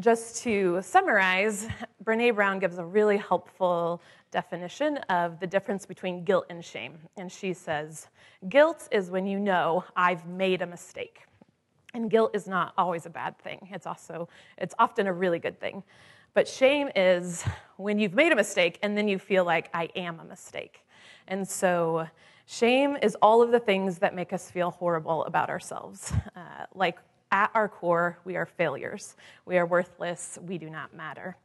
just to summarize, Brene Brown gives a really helpful definition of the difference between guilt and shame. And she says, Guilt is when you know I've made a mistake. And guilt is not always a bad thing. It's also, it's often a really good thing. But shame is when you've made a mistake and then you feel like I am a mistake. And so shame is all of the things that make us feel horrible about ourselves. Uh, like at our core, we are failures. We are worthless. We do not matter.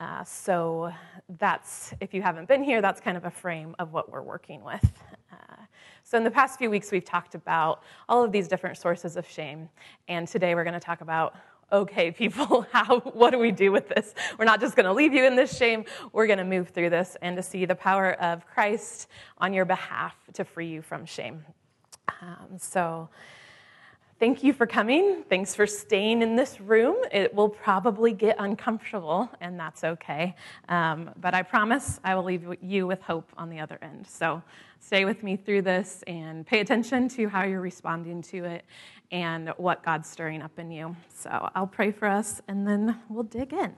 Uh, so that's, if you haven't been here, that's kind of a frame of what we're working with. Uh, so in the past few weeks, we've talked about all of these different sources of shame. And today we're going to talk about okay, people, how, what do we do with this? We're not just going to leave you in this shame. We're going to move through this and to see the power of Christ on your behalf to free you from shame. Um, so, thank you for coming. Thanks for staying in this room. It will probably get uncomfortable, and that's okay. Um, but I promise I will leave you with hope on the other end. So, stay with me through this and pay attention to how you're responding to it and what God's stirring up in you. So I'll pray for us and then we'll dig in.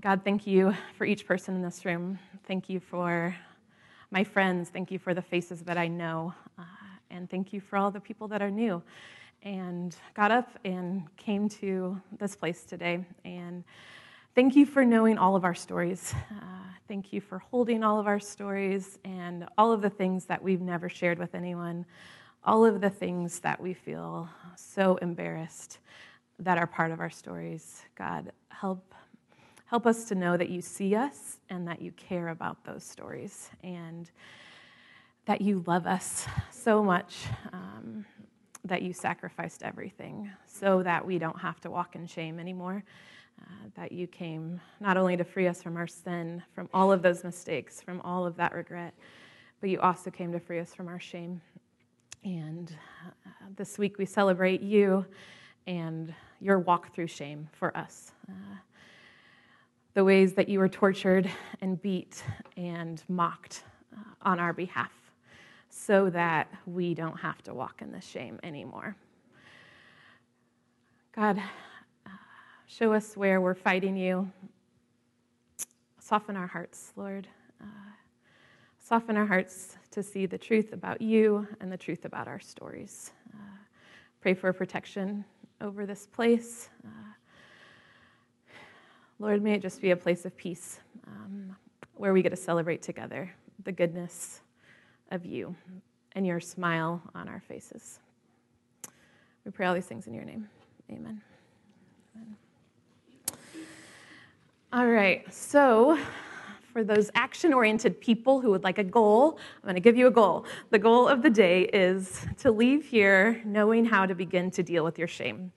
God, thank you for each person in this room. Thank you for my friends. Thank you for the faces that I know. Uh, and thank you for all the people that are new and got up and came to this place today. And thank you for knowing all of our stories. Uh, thank you for holding all of our stories and all of the things that we've never shared with anyone all of the things that we feel so embarrassed that are part of our stories. God, help help us to know that you see us and that you care about those stories and that you love us so much um, that you sacrificed everything so that we don't have to walk in shame anymore. Uh, that you came not only to free us from our sin, from all of those mistakes, from all of that regret, but you also came to free us from our shame and uh, this week we celebrate you and your walk through shame for us. Uh, the ways that you were tortured and beat and mocked uh, on our behalf so that we don't have to walk in this shame anymore. God, show us where we're fighting you. Soften our hearts, Lord. Uh, soften our hearts to see the truth about you and the truth about our stories. Uh, pray for protection over this place. Uh, Lord, may it just be a place of peace um, where we get to celebrate together the goodness of you and your smile on our faces. We pray all these things in your name. Amen. Amen. All right, so for those action oriented people who would like a goal, I'm going to give you a goal. The goal of the day is to leave here knowing how to begin to deal with your shame.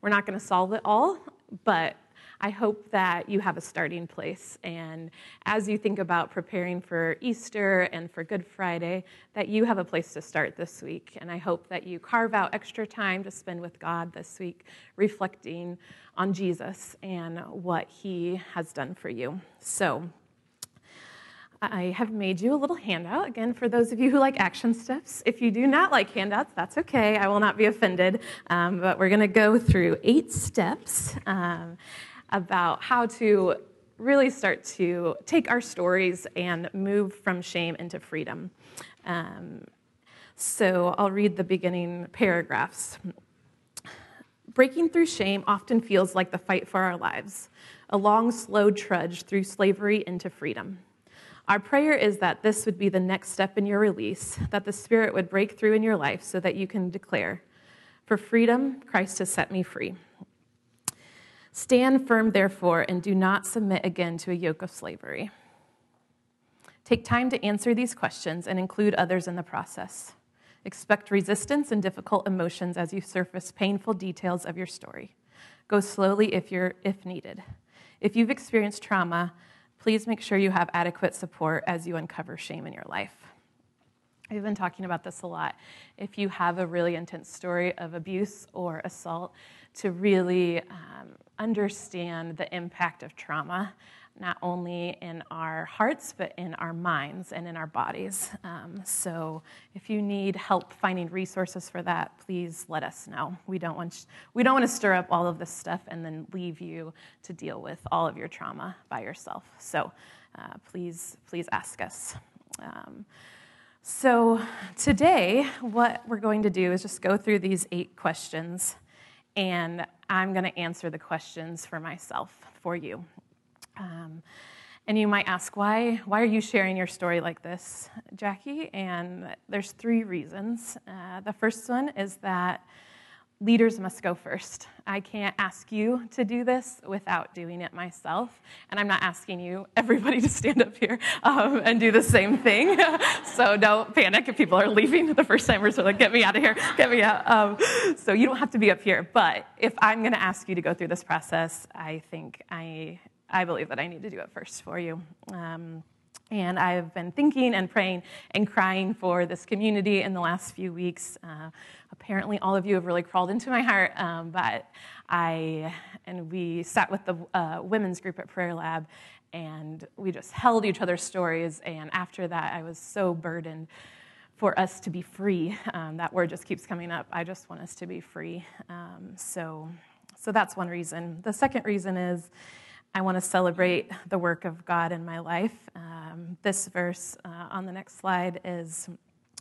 We're not going to solve it all, but I hope that you have a starting place. And as you think about preparing for Easter and for Good Friday, that you have a place to start this week. And I hope that you carve out extra time to spend with God this week, reflecting on Jesus and what he has done for you. So, I have made you a little handout, again, for those of you who like action steps. If you do not like handouts, that's okay. I will not be offended. Um, but we're going to go through eight steps um, about how to really start to take our stories and move from shame into freedom. Um, so I'll read the beginning paragraphs. Breaking through shame often feels like the fight for our lives, a long, slow trudge through slavery into freedom. Our prayer is that this would be the next step in your release, that the Spirit would break through in your life so that you can declare, For freedom, Christ has set me free. Stand firm, therefore, and do not submit again to a yoke of slavery. Take time to answer these questions and include others in the process. Expect resistance and difficult emotions as you surface painful details of your story. Go slowly if, you're, if needed. If you've experienced trauma, please make sure you have adequate support as you uncover shame in your life. We've been talking about this a lot. If you have a really intense story of abuse or assault, to really um, understand the impact of trauma, not only in our hearts, but in our minds and in our bodies. Um, so if you need help finding resources for that, please let us know. We don't, want, we don't want to stir up all of this stuff and then leave you to deal with all of your trauma by yourself. So uh, please, please ask us. Um, so today, what we're going to do is just go through these eight questions, and I'm going to answer the questions for myself, for you. Um, and you might ask, why, why are you sharing your story like this, Jackie? And there's three reasons. Uh, the first one is that leaders must go first. I can't ask you to do this without doing it myself. And I'm not asking you, everybody, to stand up here um, and do the same thing. so don't panic if people are leaving the first timers are like, get me out of here, get me out. Um, so you don't have to be up here. But if I'm going to ask you to go through this process, I think I, I believe that I need to do it first for you. Um, and I've been thinking and praying and crying for this community in the last few weeks. Uh, apparently, all of you have really crawled into my heart. Um, but I and we sat with the uh, women's group at Prayer Lab, and we just held each other's stories. And after that, I was so burdened for us to be free. Um, that word just keeps coming up. I just want us to be free. Um, so, so that's one reason. The second reason is I want to celebrate the work of God in my life. Um, this verse uh, on the next slide is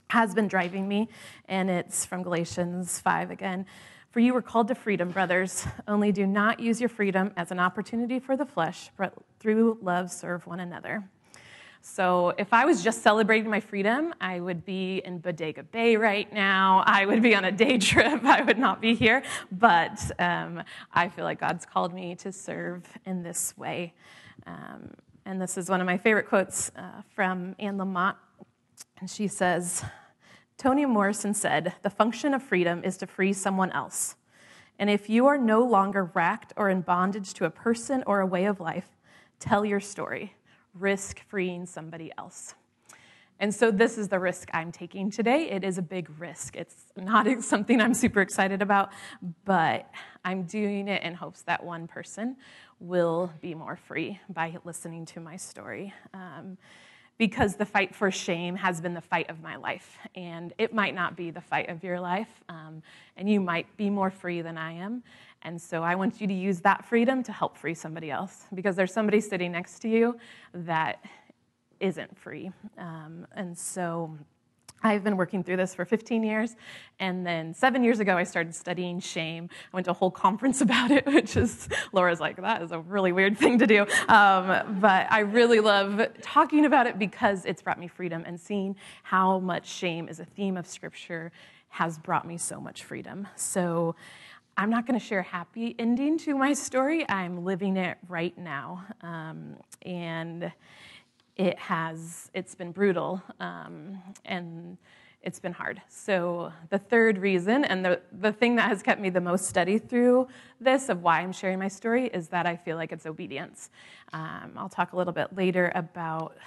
has been driving me, and it's from Galatians 5 again. For you were called to freedom, brothers. Only do not use your freedom as an opportunity for the flesh, but through love serve one another. So if I was just celebrating my freedom, I would be in Bodega Bay right now. I would be on a day trip. I would not be here. But um, I feel like God's called me to serve in this way. Um, and this is one of my favorite quotes uh, from Anne Lamott. And she says, Toni Morrison said, The function of freedom is to free someone else. And if you are no longer racked or in bondage to a person or a way of life, tell your story risk freeing somebody else. And so, this is the risk I'm taking today. It is a big risk. It's not something I'm super excited about, but I'm doing it in hopes that one person will be more free by listening to my story. Um, because the fight for shame has been the fight of my life, and it might not be the fight of your life, um, and you might be more free than I am. And so I want you to use that freedom to help free somebody else because there's somebody sitting next to you that isn't free. Um, and so I've been working through this for 15 years. And then seven years ago, I started studying shame. I went to a whole conference about it, which is, Laura's like, that is a really weird thing to do. Um, but I really love talking about it because it's brought me freedom and seeing how much shame is a theme of Scripture has brought me so much freedom. So I'm not going to share a happy ending to my story. I'm living it right now. Um, and it has, it's been brutal um, and it's been hard. So, the third reason, and the, the thing that has kept me the most steady through this of why I'm sharing my story, is that I feel like it's obedience. Um, I'll talk a little bit later about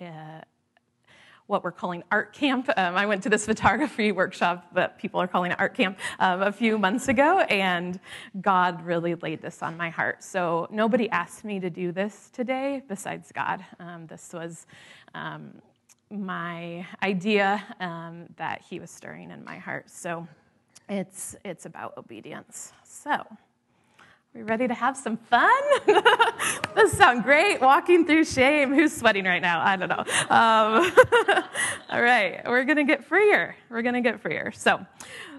uh, what we're calling art camp. Um, I went to this photography workshop that people are calling art camp um, a few months ago, and God really laid this on my heart. So nobody asked me to do this today besides God. Um, this was um, my idea um, that He was stirring in my heart. So it's it's about obedience. So. We ready to have some fun? this sounds great. Walking through shame. Who's sweating right now? I don't know. Um, all right, we're going to get freer. We're going to get freer. So,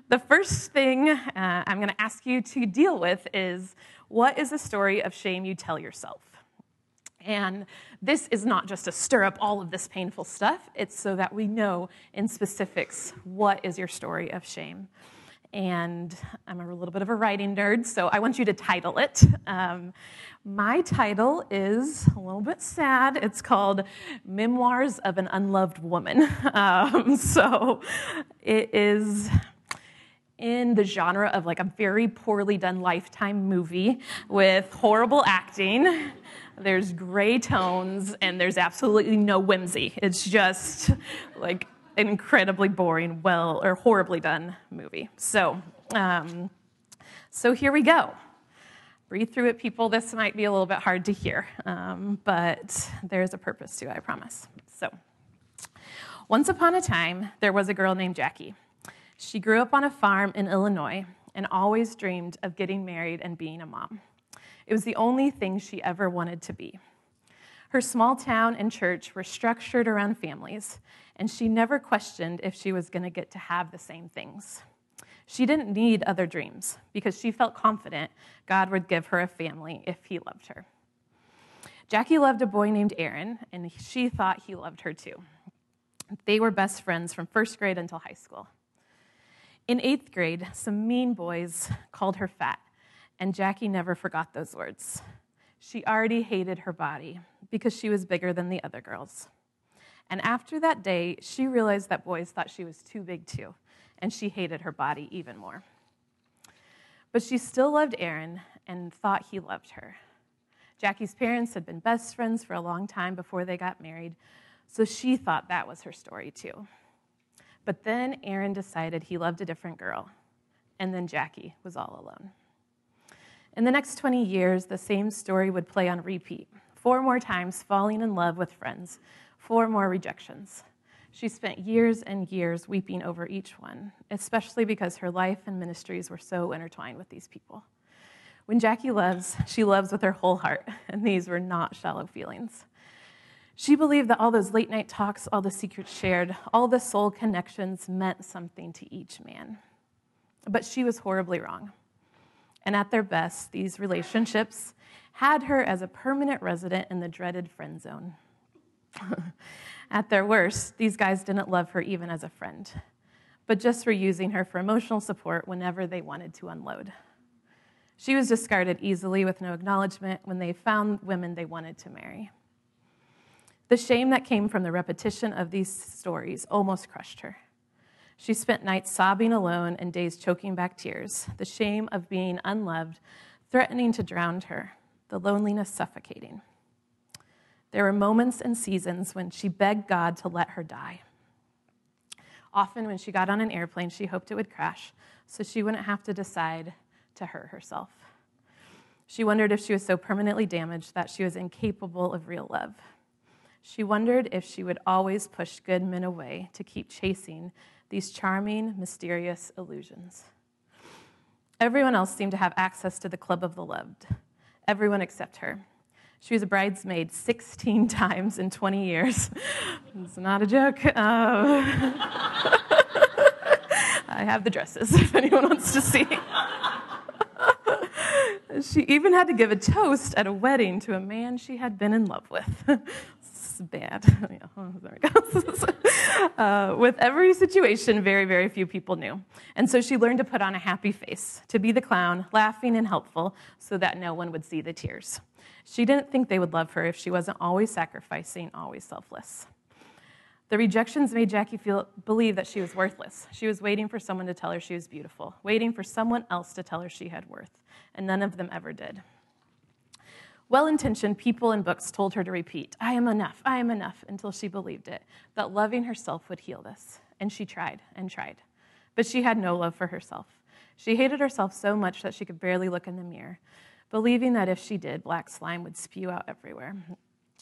the first thing uh, I'm going to ask you to deal with is what is the story of shame you tell yourself? And this is not just to stir up all of this painful stuff, it's so that we know in specifics what is your story of shame and I'm a little bit of a writing nerd, so I want you to title it. Um, my title is a little bit sad. It's called Memoirs of an Unloved Woman. Um, so it is in the genre of like a very poorly done lifetime movie with horrible acting. There's gray tones and there's absolutely no whimsy. It's just like incredibly boring, well, or horribly done movie. So, um, so here we go. Breathe through it, people. This might be a little bit hard to hear, um, but there's a purpose to it, I promise. So, once upon a time, there was a girl named Jackie. She grew up on a farm in Illinois and always dreamed of getting married and being a mom. It was the only thing she ever wanted to be. Her small town and church were structured around families, and she never questioned if she was going to get to have the same things. She didn't need other dreams because she felt confident God would give her a family if He loved her. Jackie loved a boy named Aaron, and she thought he loved her too. They were best friends from first grade until high school. In eighth grade, some mean boys called her fat, and Jackie never forgot those words. She already hated her body because she was bigger than the other girls. And after that day, she realized that boys thought she was too big too, and she hated her body even more. But she still loved Aaron and thought he loved her. Jackie's parents had been best friends for a long time before they got married, so she thought that was her story too. But then Aaron decided he loved a different girl, and then Jackie was all alone. In the next 20 years, the same story would play on repeat. Four more times falling in love with friends, four more rejections. She spent years and years weeping over each one, especially because her life and ministries were so intertwined with these people. When Jackie loves, she loves with her whole heart, and these were not shallow feelings. She believed that all those late night talks, all the secrets shared, all the soul connections meant something to each man. But she was horribly wrong. And at their best, these relationships had her as a permanent resident in the dreaded friend zone. At their worst, these guys didn't love her even as a friend, but just were using her for emotional support whenever they wanted to unload. She was discarded easily with no acknowledgement when they found women they wanted to marry. The shame that came from the repetition of these stories almost crushed her. She spent nights sobbing alone and days choking back tears, the shame of being unloved, threatening to drown her, the loneliness suffocating. There were moments and seasons when she begged God to let her die. Often, when she got on an airplane, she hoped it would crash so she wouldn't have to decide to hurt herself. She wondered if she was so permanently damaged that she was incapable of real love. She wondered if she would always push good men away to keep chasing these charming, mysterious illusions. Everyone else seemed to have access to the club of the loved, everyone except her. She was a bridesmaid 16 times in 20 years. it's not a joke. Uh, I have the dresses if anyone wants to see. she even had to give a toast at a wedding to a man she had been in love with bad. oh, uh, with every situation, very, very few people knew. And so she learned to put on a happy face, to be the clown, laughing and helpful, so that no one would see the tears. She didn't think they would love her if she wasn't always sacrificing, always selfless. The rejections made Jackie feel, believe that she was worthless. She was waiting for someone to tell her she was beautiful, waiting for someone else to tell her she had worth, and none of them ever did. Well intentioned people and books told her to repeat, I am enough, I am enough, until she believed it, that loving herself would heal this. And she tried and tried. But she had no love for herself. She hated herself so much that she could barely look in the mirror, believing that if she did, black slime would spew out everywhere.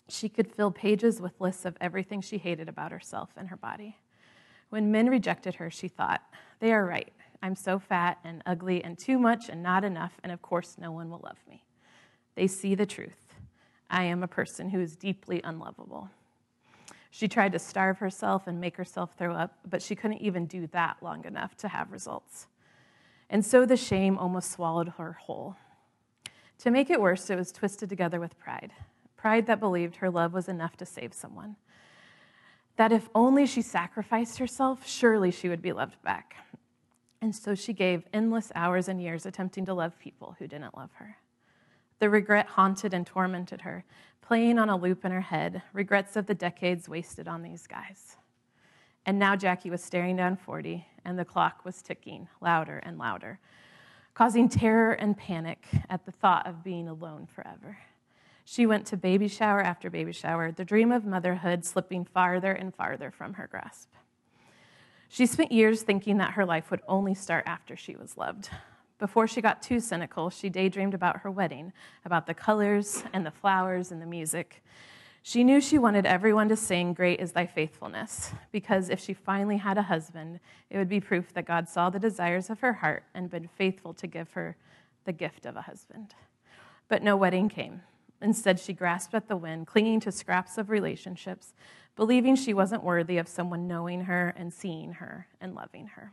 She could fill pages with lists of everything she hated about herself and her body. When men rejected her, she thought, They are right. I'm so fat and ugly and too much and not enough, and of course, no one will love me. They see the truth. I am a person who is deeply unlovable. She tried to starve herself and make herself throw up, but she couldn't even do that long enough to have results. And so the shame almost swallowed her whole. To make it worse, it was twisted together with pride pride that believed her love was enough to save someone. That if only she sacrificed herself, surely she would be loved back. And so she gave endless hours and years attempting to love people who didn't love her. The regret haunted and tormented her, playing on a loop in her head, regrets of the decades wasted on these guys. And now Jackie was staring down 40, and the clock was ticking louder and louder, causing terror and panic at the thought of being alone forever. She went to baby shower after baby shower, the dream of motherhood slipping farther and farther from her grasp. She spent years thinking that her life would only start after she was loved, Before she got too cynical, she daydreamed about her wedding, about the colors and the flowers and the music. She knew she wanted everyone to sing, Great is thy faithfulness, because if she finally had a husband, it would be proof that God saw the desires of her heart and been faithful to give her the gift of a husband. But no wedding came. Instead, she grasped at the wind, clinging to scraps of relationships, believing she wasn't worthy of someone knowing her and seeing her and loving her.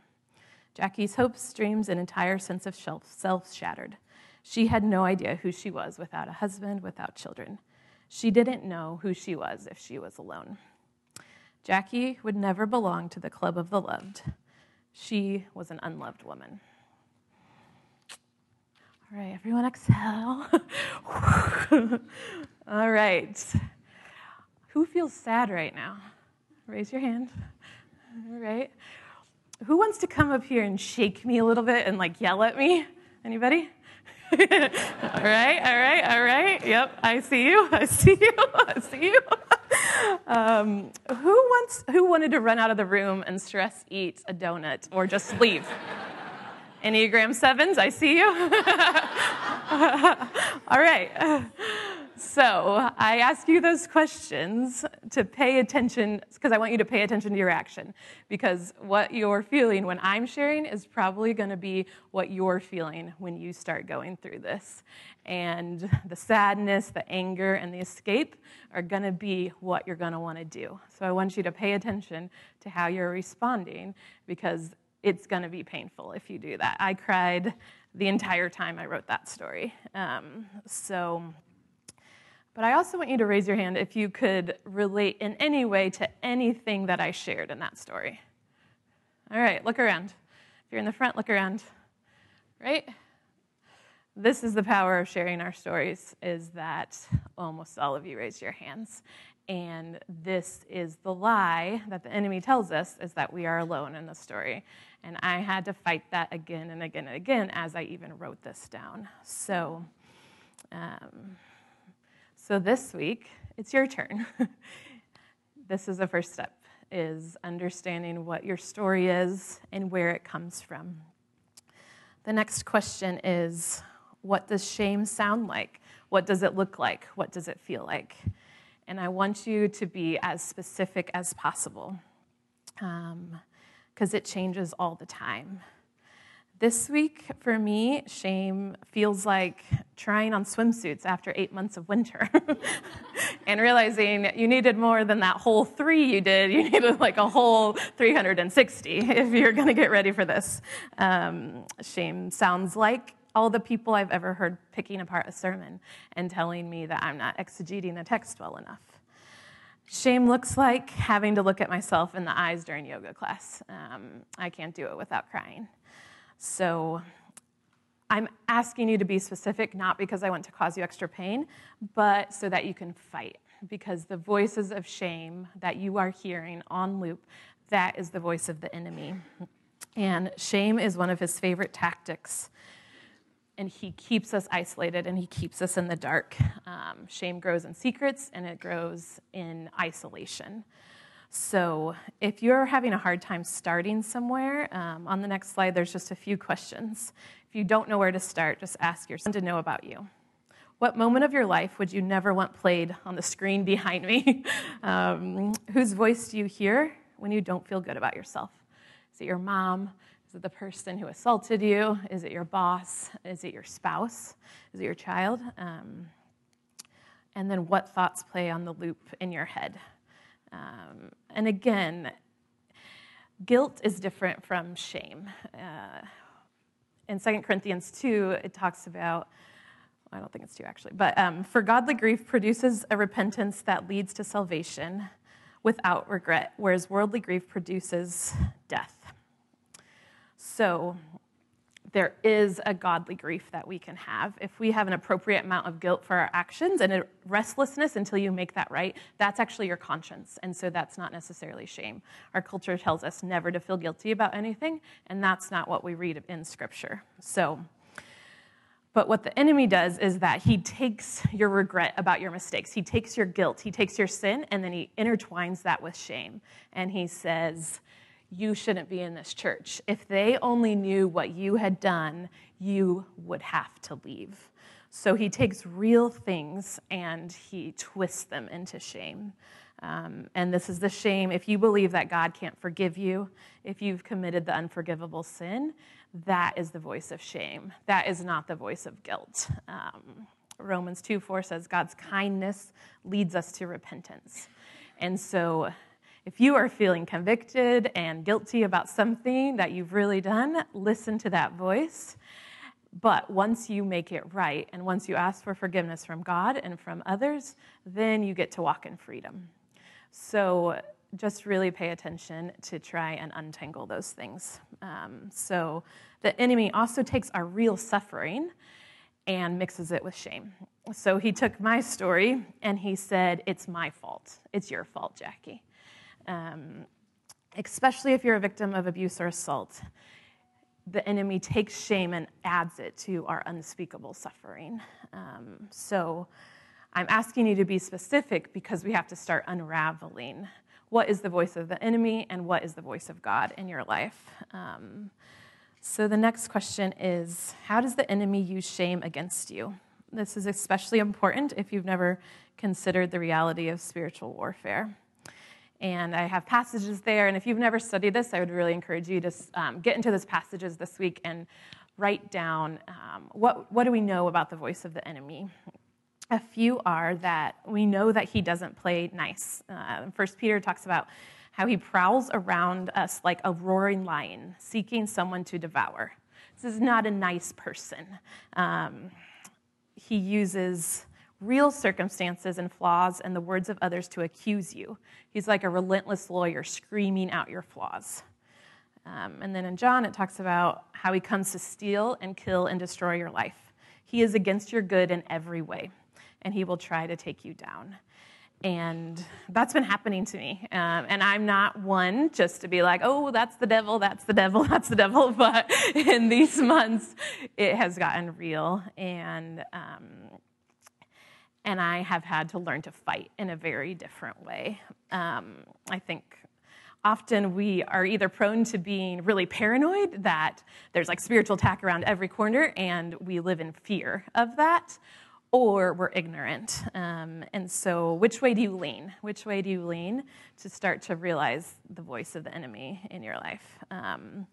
Jackie's hopes, dreams, and entire sense of self shattered. She had no idea who she was without a husband, without children. She didn't know who she was if she was alone. Jackie would never belong to the club of the loved. She was an unloved woman. All right, everyone exhale. All right. Who feels sad right now? Raise your hand. All right. Who wants to come up here and shake me a little bit and like yell at me? Anybody? All right, all right, all right. Yep, I see you. I see you. I see you. Um, who wants? Who wanted to run out of the room and stress eat a donut or just leave? Enneagram sevens, I see you. all right. So I ask you those questions to pay attention, because I want you to pay attention to your action. Because what you're feeling when I'm sharing is probably going to be what you're feeling when you start going through this. And the sadness, the anger, and the escape are going to be what you're going to want to do. So I want you to pay attention to how you're responding, because it's going to be painful if you do that. I cried the entire time I wrote that story. Um, so. But I also want you to raise your hand if you could relate in any way to anything that I shared in that story. All right, look around. If you're in the front, look around. Right? This is the power of sharing our stories is that almost all of you raised your hands. And this is the lie that the enemy tells us is that we are alone in the story. And I had to fight that again and again and again as I even wrote this down. So, um, so this week, it's your turn. this is the first step is understanding what your story is and where it comes from. The next question is what does shame sound like? What does it look like? What does it feel like? And I want you to be as specific as possible because um, it changes all the time. This week, for me, shame feels like trying on swimsuits after eight months of winter and realizing you needed more than that whole three you did. You needed like a whole 360 if you're going to get ready for this. Um, shame sounds like all the people I've ever heard picking apart a sermon and telling me that I'm not exegeting the text well enough. Shame looks like having to look at myself in the eyes during yoga class. Um, I can't do it without crying. So I'm asking you to be specific, not because I want to cause you extra pain, but so that you can fight. Because the voices of shame that you are hearing on loop, that is the voice of the enemy. And shame is one of his favorite tactics. And he keeps us isolated and he keeps us in the dark. Um, shame grows in secrets and it grows in isolation. So, if you're having a hard time starting somewhere, um, on the next slide, there's just a few questions. If you don't know where to start, just ask your son to know about you. What moment of your life would you never want played on the screen behind me? um, whose voice do you hear when you don't feel good about yourself? Is it your mom? Is it the person who assaulted you? Is it your boss? Is it your spouse? Is it your child? Um, and then what thoughts play on the loop in your head? Um, and again, guilt is different from shame. Uh, in 2 Corinthians 2, it talks about, I don't think it's 2 actually, but um, for godly grief produces a repentance that leads to salvation without regret, whereas worldly grief produces death. So, there is a godly grief that we can have. If we have an appropriate amount of guilt for our actions and a restlessness until you make that right, that's actually your conscience. And so that's not necessarily shame. Our culture tells us never to feel guilty about anything, and that's not what we read in Scripture. So, but what the enemy does is that he takes your regret about your mistakes, he takes your guilt, he takes your sin, and then he intertwines that with shame. And he says, you shouldn't be in this church. If they only knew what you had done, you would have to leave. So he takes real things and he twists them into shame. Um, and this is the shame. If you believe that God can't forgive you, if you've committed the unforgivable sin, that is the voice of shame. That is not the voice of guilt. Um, Romans 2 4 says, God's kindness leads us to repentance. And so, if you are feeling convicted and guilty about something that you've really done, listen to that voice. But once you make it right and once you ask for forgiveness from God and from others, then you get to walk in freedom. So just really pay attention to try and untangle those things. Um, so the enemy also takes our real suffering and mixes it with shame. So he took my story and he said, It's my fault. It's your fault, Jackie. Um, especially if you're a victim of abuse or assault, the enemy takes shame and adds it to our unspeakable suffering. Um, so I'm asking you to be specific because we have to start unraveling what is the voice of the enemy and what is the voice of God in your life. Um, so the next question is How does the enemy use shame against you? This is especially important if you've never considered the reality of spiritual warfare. And I have passages there, and if you've never studied this, I would really encourage you to um, get into those passages this week and write down um, what, what do we know about the voice of the enemy a few are that we know that he doesn't play nice. Uh, First Peter talks about how he prowls around us like a roaring lion, seeking someone to devour. This is not a nice person. Um, he uses real circumstances and flaws and the words of others to accuse you. He's like a relentless lawyer screaming out your flaws. Um, and then in John, it talks about how he comes to steal and kill and destroy your life. He is against your good in every way and he will try to take you down. And that's been happening to me. Um, and I'm not one just to be like, oh, that's the devil, that's the devil, that's the devil. But in these months, it has gotten real. And, um, and I have had to learn to fight in a very different way. Um, I think often we are either prone to being really paranoid that there's like spiritual attack around every corner and we live in fear of that or we're ignorant. Um, and so, which way do you lean? Which way do you lean to start to realize the voice of the enemy in your life? Um,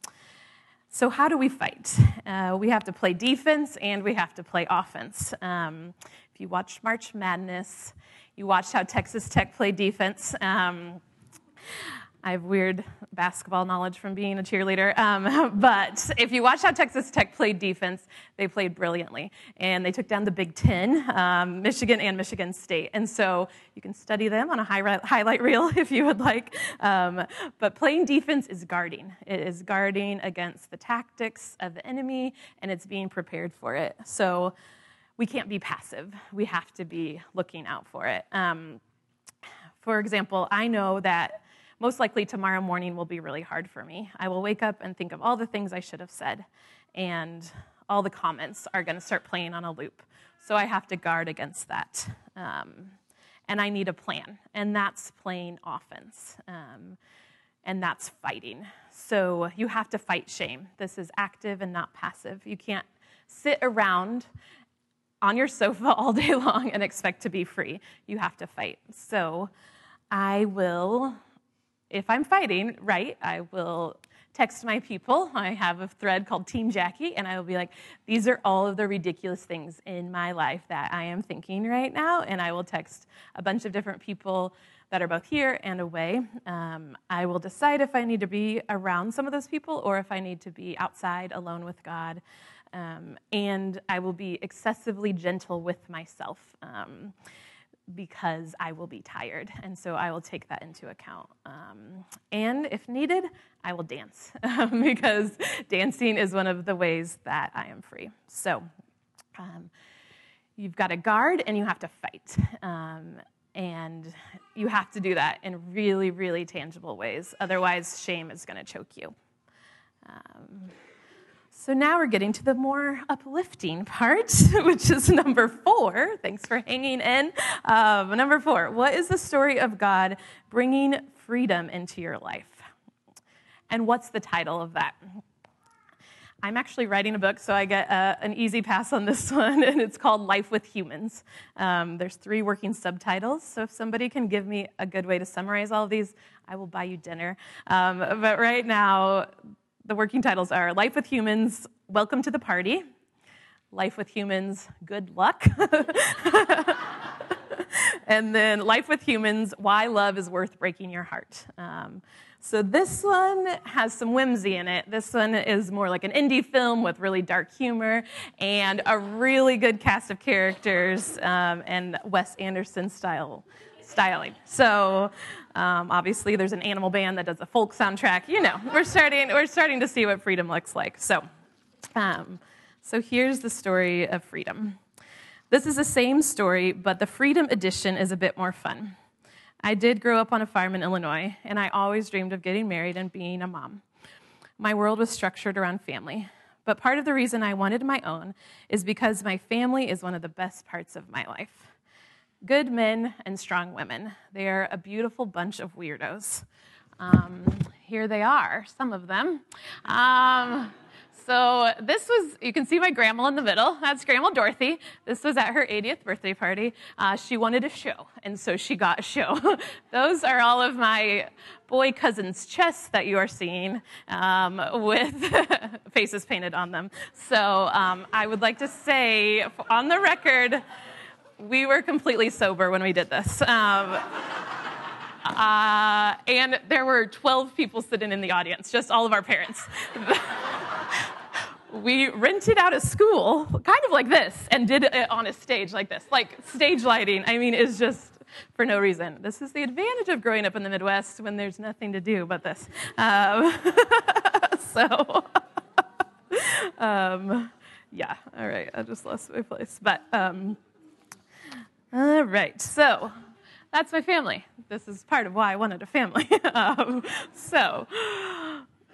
so, how do we fight? Uh, we have to play defense and we have to play offense. Um, if you watched March Madness, you watched how Texas Tech played defense. Um, I have weird basketball knowledge from being a cheerleader. Um, but if you watch how Texas Tech played defense, they played brilliantly. And they took down the Big Ten, um, Michigan and Michigan State. And so you can study them on a high, highlight reel if you would like. Um, but playing defense is guarding, it is guarding against the tactics of the enemy, and it's being prepared for it. So we can't be passive, we have to be looking out for it. Um, for example, I know that most likely tomorrow morning will be really hard for me. I will wake up and think of all the things I should have said, and all the comments are going to start playing on a loop. So I have to guard against that. Um, and I need a plan, and that's playing offense. Um, and that's fighting. So you have to fight shame. This is active and not passive. You can't sit around on your sofa all day long and expect to be free. You have to fight. So I will if I'm fighting, right, I will text my people. I have a thread called Team Jackie, and I will be like, these are all of the ridiculous things in my life that I am thinking right now. And I will text a bunch of different people that are both here and away. Um, I will decide if I need to be around some of those people or if I need to be outside alone with God. Um, and I will be excessively gentle with myself. Um, because I will be tired. And so I will take that into account. Um, and if needed, I will dance because dancing is one of the ways that I am free. So um, you've got to guard and you have to fight. Um, and you have to do that in really, really tangible ways. Otherwise, shame is going to choke you. So now we're getting to the more uplifting part, which is number four. Thanks for hanging in. Um, number four, what is the story of God bringing freedom into your life? And what's the title of that? I'm actually writing a book, so I get uh, an easy pass on this one, and it's called Life with Humans. Um, there's three working subtitles, so if somebody can give me a good way to summarize all of these, I will buy you dinner. Um, but right now, the working titles are Life with Humans, Welcome to the Party, Life with Humans, Good Luck, and then Life with Humans, Why Love is Worth Breaking Your Heart. Um, so this one has some whimsy in it. This one is more like an indie film with really dark humor and a really good cast of characters um, and Wes Anderson style styling. So um, obviously there's an animal band that does a folk soundtrack. You know, we're starting we're starting to see what freedom looks like. So, um, so here's the story of freedom. This is the same story, but the freedom edition is a bit more fun. I did grow up on a farm in Illinois, and I always dreamed of getting married and being a mom. My world was structured around family. But part of the reason I wanted my own is because my family is one of the best parts of my life. Good men and strong women. They are a beautiful bunch of weirdos. Um, here they are, some of them. Um, so this was, you can see my grandma in the middle. That's Grandma Dorothy. This was at her 80th birthday party. Uh, she wanted a show, and so she got a show. Those are all of my boy cousins' chests that you are seeing um, with faces painted on them. So um, I would like to say, on the record, we were completely sober when we did this. Um, uh, and there were 12 people sitting in the audience, just all of our parents. we rented out a school, kind of like this, and did it on a stage like this. Like stage lighting, I mean, is just for no reason. This is the advantage of growing up in the Midwest when there's nothing to do but this. Um, so, um, yeah, all right, I just lost my place. But, um, all right, so that's my family. This is part of why I wanted a family. Um, so,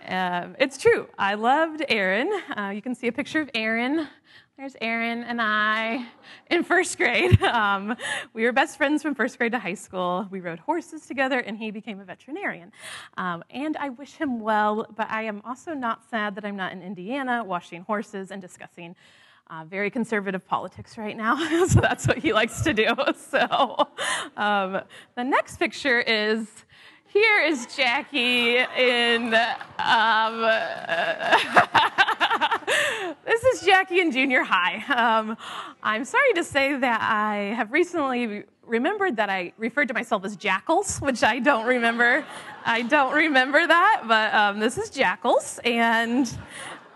um, it's true. I loved Aaron. Uh, you can see a picture of Aaron. There's Aaron and I in first grade. Um, we were best friends from first grade to high school. We rode horses together, and he became a veterinarian. Um, and I wish him well, but I am also not sad that I'm not in Indiana washing horses and discussing uh, very conservative politics right now. so that's what he likes to do. So um, the next picture is here is Jackie in. Um, this is Jackie in junior high. Um, I'm sorry to say that I have recently remembered that I referred to myself as Jackals, which I don't remember. I don't remember that, but um, this is Jackals, and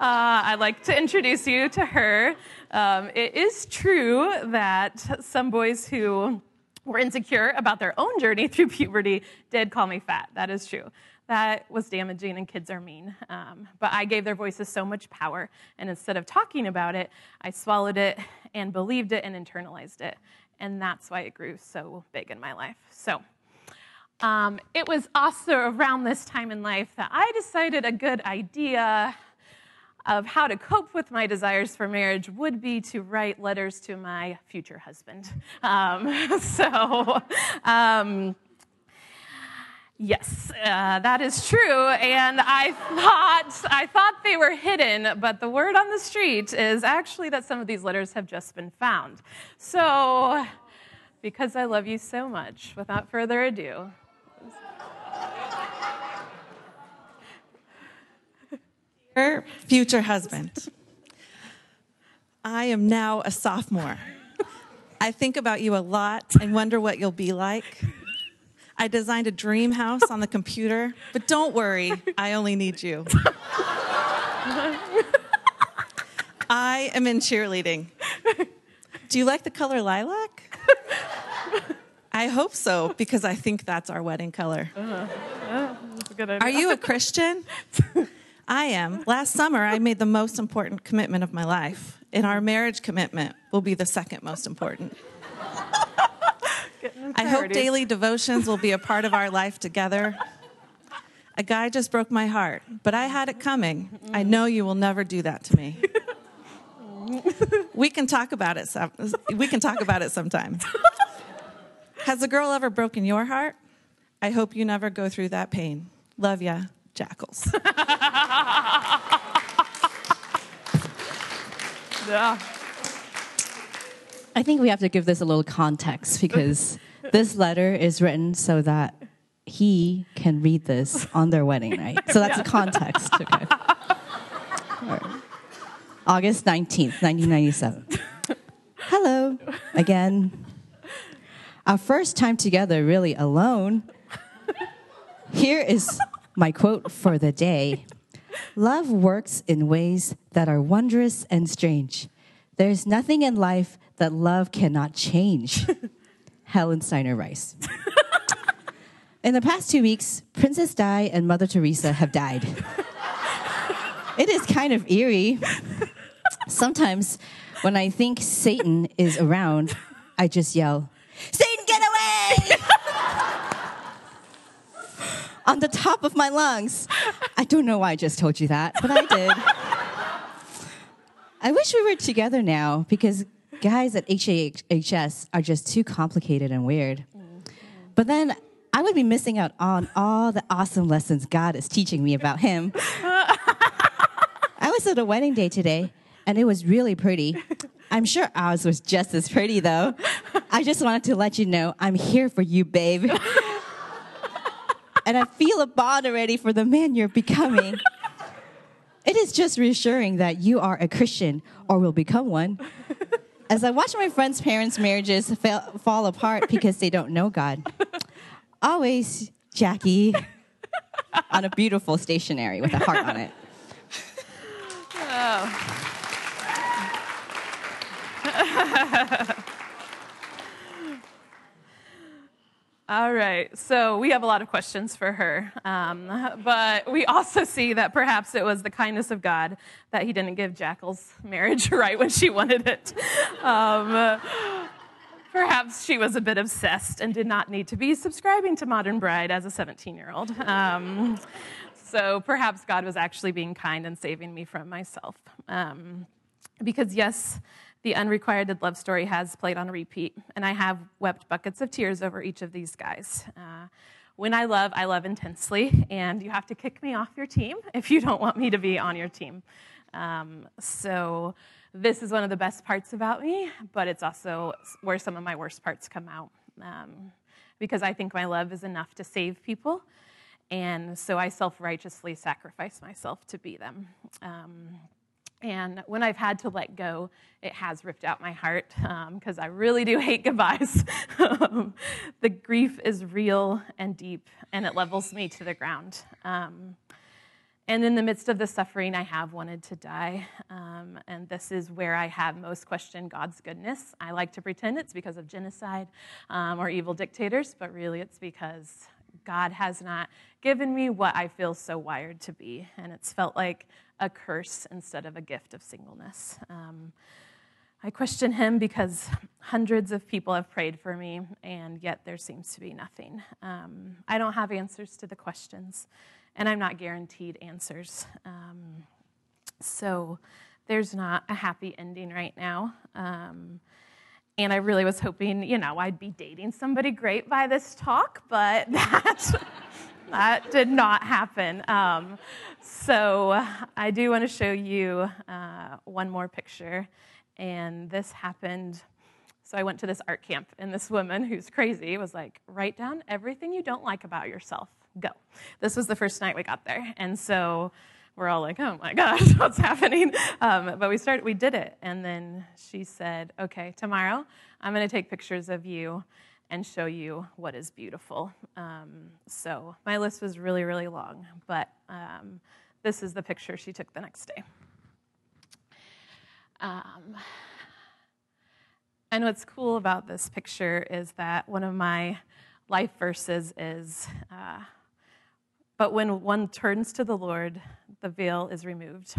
uh, I'd like to introduce you to her. Um, it is true that some boys who were insecure about their own journey through puberty did call me fat. That is true. That was damaging, and kids are mean. Um, but I gave their voices so much power, and instead of talking about it, I swallowed it and believed it and internalized it. And that's why it grew so big in my life. So, um, it was also around this time in life that I decided a good idea of how to cope with my desires for marriage would be to write letters to my future husband. Um, so, um, yes, uh, that is true. And I thought I thought they were hidden, but the word on the street is actually that some of these letters have just been found. So, because I love you so much, without further ado, future husband. I am now a sophomore. I think about you a lot and wonder what you'll be like. I designed a dream house on the computer, but don't worry, I only need you. I am in cheerleading. Do you like the color lilac? I hope so, because I think that's our wedding color. Uh, uh, Are you a Christian? I am. Last summer, I made the most important commitment of my life, and our marriage commitment will be the second most important. I hope daily devotions will be a part of our life together. A guy just broke my heart, but I had it coming. I know you will never do that to me. we can talk about it. Some, we can talk about it sometime. Has a girl ever broken your heart? I hope you never go through that pain. Love ya, jackals. Yeah. I think we have to give this a little context because this letter is written so that he can read this on their wedding night. So that's the context. Okay. Right. August 19th, 1997. Hello again. Our first time together, really alone. Here is my quote for the day Love works in ways that are wondrous and strange. There's nothing in life that love cannot change. Helen Steiner Rice. in the past two weeks, Princess Di and Mother Teresa have died. it is kind of eerie. Sometimes when I think Satan is around, I just yell, Satan, get away! On the top of my lungs. I don't know why I just told you that, but I did. I wish we were together now because guys at HAHS are just too complicated and weird. But then I would be missing out on all the awesome lessons God is teaching me about Him. I was at a wedding day today, and it was really pretty. I'm sure ours was just as pretty, though. I just wanted to let you know I'm here for you, babe. and I feel a bond already for the man you're becoming. It is just reassuring that you are a Christian or will become one. As I watch my friends' parents' marriages fa- fall apart because they don't know God, always Jackie on a beautiful stationery with a heart on it. Oh. All right, so we have a lot of questions for her, um, but we also see that perhaps it was the kindness of God that He didn't give Jackie's marriage right when she wanted it. Um, perhaps she was a bit obsessed and did not need to be subscribing to Modern Bride as a 17 year old. Um, so perhaps God was actually being kind and saving me from myself. Um, because, yes, the unrequited love story has played on repeat, and I have wept buckets of tears over each of these guys. Uh, when I love, I love intensely, and you have to kick me off your team if you don't want me to be on your team. Um, so, this is one of the best parts about me, but it's also where some of my worst parts come out. Um, because I think my love is enough to save people, and so I self righteously sacrifice myself to be them. Um, and when I've had to let go, it has ripped out my heart because um, I really do hate goodbyes. the grief is real and deep, and it levels me to the ground. Um, and in the midst of the suffering, I have wanted to die. Um, and this is where I have most questioned God's goodness. I like to pretend it's because of genocide um, or evil dictators, but really it's because God has not given me what I feel so wired to be. And it's felt like a curse instead of a gift of singleness. Um, I question him because hundreds of people have prayed for me, and yet there seems to be nothing. Um, I don't have answers to the questions, and I'm not guaranteed answers. Um, so there's not a happy ending right now. Um, and I really was hoping, you know, I'd be dating somebody great by this talk, but that that did not happen. Um, so I do want to show you uh, one more picture. And this happened. So I went to this art camp, and this woman who's crazy was like, write down everything you don't like about yourself. Go. This was the first night we got there. And so we're all like, oh my gosh, what's happening? Um, but we started, we did it. And then she said, okay, tomorrow I'm going to take pictures of you and show you what is beautiful. Um, so my list was really, really long, but um, this is the picture she took the next day. Um, and what's cool about this picture is that one of my life verses is uh, But when one turns to the Lord, the veil is removed.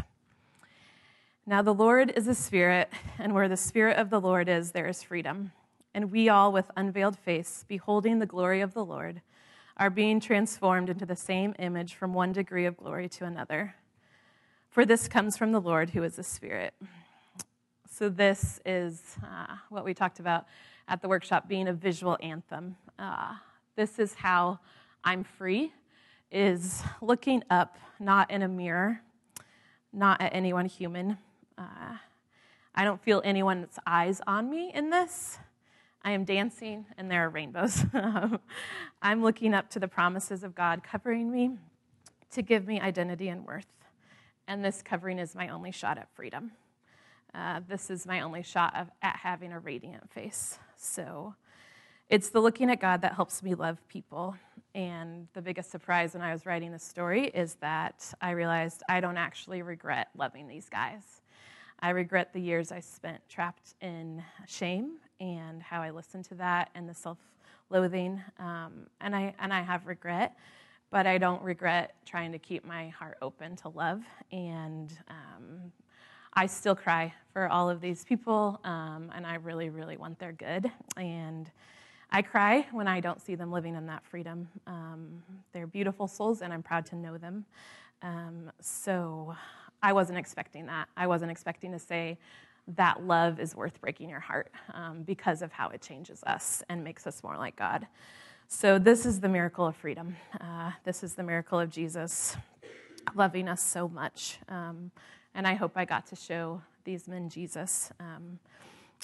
Now, the Lord is a spirit, and where the spirit of the Lord is, there is freedom and we all, with unveiled face, beholding the glory of the Lord, are being transformed into the same image from one degree of glory to another. For this comes from the Lord who is the Spirit. So, this is uh, what we talked about at the workshop being a visual anthem. Uh, this is how I'm free is looking up, not in a mirror, not at anyone human. Uh, I don't feel anyone's eyes on me in this. I am dancing and there are rainbows. I'm looking up to the promises of God covering me to give me identity and worth. And this covering is my only shot at freedom. Uh, this is my only shot of, at having a radiant face. So it's the looking at God that helps me love people. And the biggest surprise when I was writing this story is that I realized I don't actually regret loving these guys. I regret the years I spent trapped in shame and how I listened to that and the self loathing. Um, and, I, and I have regret, but I don't regret trying to keep my heart open to love. And um, I still cry for all of these people, um, and I really, really want their good. And I cry when I don't see them living in that freedom. Um, they're beautiful souls, and I'm proud to know them. Um, so I wasn't expecting that. I wasn't expecting to say that love is worth breaking your heart um, because of how it changes us and makes us more like God. So, this is the miracle of freedom. Uh, this is the miracle of Jesus loving us so much. Um, and I hope I got to show these men Jesus. Um,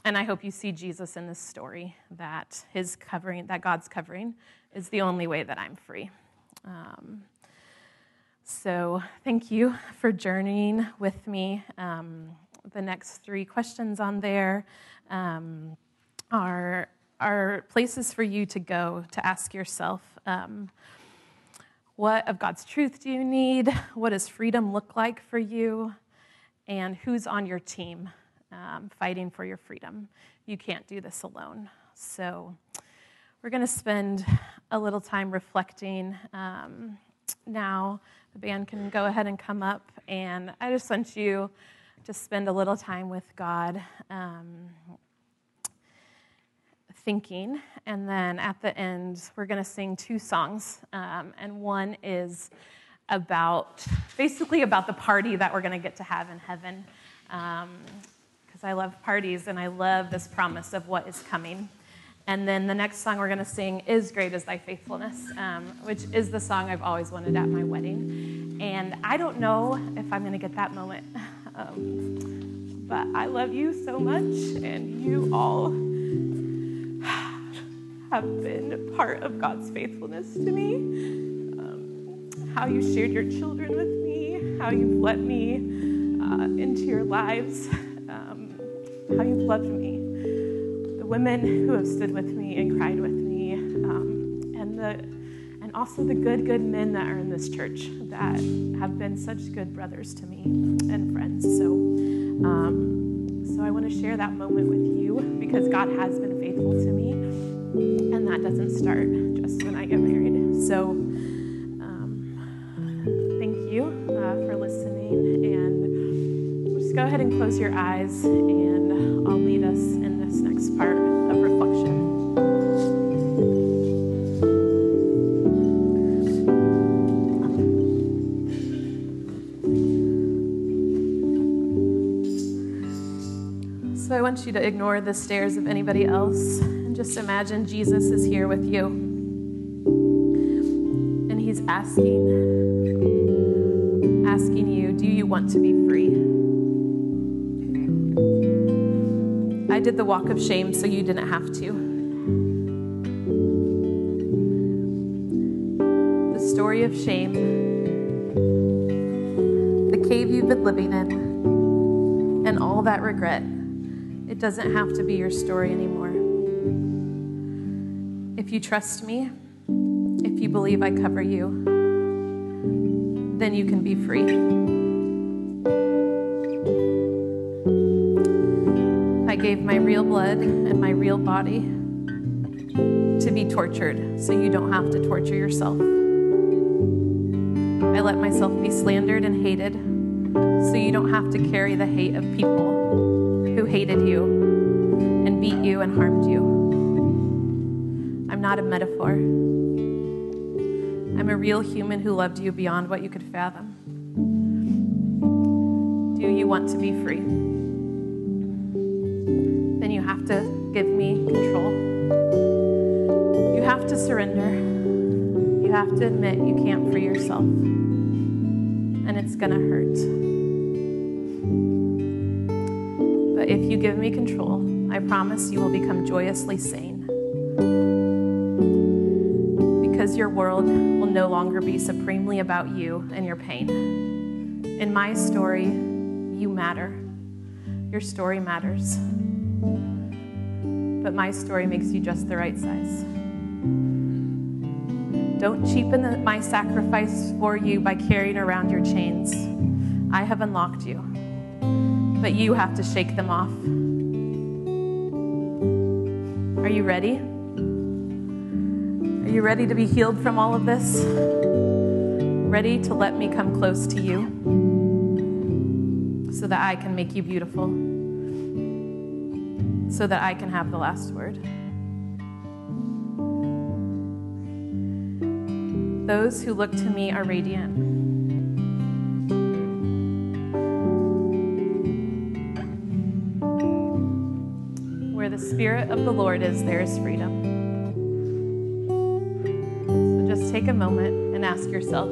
and I hope you see Jesus in this story that his covering, that God's covering, is the only way that I'm free. Um, so thank you for journeying with me. The next three questions on there um, are, are places for you to go to ask yourself. Um, what of God's truth do you need? What does freedom look like for you? And who's on your team? um, fighting for your freedom. You can't do this alone. So, we're going to spend a little time reflecting um, now. The band can go ahead and come up, and I just want you to spend a little time with God. Um, thinking, and then at the end, we're going to sing two songs. Um, and one is about basically about the party that we're going to get to have in heaven. Um, because I love parties and I love this promise of what is coming. And then the next song we're going to sing is Great is Thy Faithfulness, um, which is the song I've always wanted at my wedding. And I don't know if I'm going to get that moment. Um, but I love you so much, and you all have been part of God's faithfulness to me. Um, how you shared your children with me, how you've let me uh, into your lives how you've loved me, the women who have stood with me and cried with me, um, and the also the good, good men that are in this church that have been such good brothers to me and friends. So, um, so I want to share that moment with you because God has been faithful to me, and that doesn't start just when I get married. So, um, thank you uh, for listening, and just go ahead and close your eyes and I'll lead us in this next part want you to ignore the stares of anybody else and just imagine Jesus is here with you. And he's asking, asking you, do you want to be free? I did the walk of shame so you didn't have to. The story of shame, the cave you've been living in, and all that regret. It doesn't have to be your story anymore. If you trust me, if you believe I cover you, then you can be free. I gave my real blood and my real body to be tortured so you don't have to torture yourself. I let myself be slandered and hated so you don't have to carry the hate of people who hated you and beat you and harmed you. I'm not a metaphor. I'm a real human who loved you beyond what you could fathom. Do you want to be free? Then you have to give me control. You have to surrender. You have to admit you can't free yourself, and it's going to hurt. Promise you will become joyously sane. Because your world will no longer be supremely about you and your pain. In my story, you matter. Your story matters. But my story makes you just the right size. Don't cheapen the, my sacrifice for you by carrying around your chains. I have unlocked you, but you have to shake them off. Are you ready? Are you ready to be healed from all of this? Ready to let me come close to you so that I can make you beautiful, so that I can have the last word? Those who look to me are radiant. Spirit of the Lord is, there is freedom. So just take a moment and ask yourself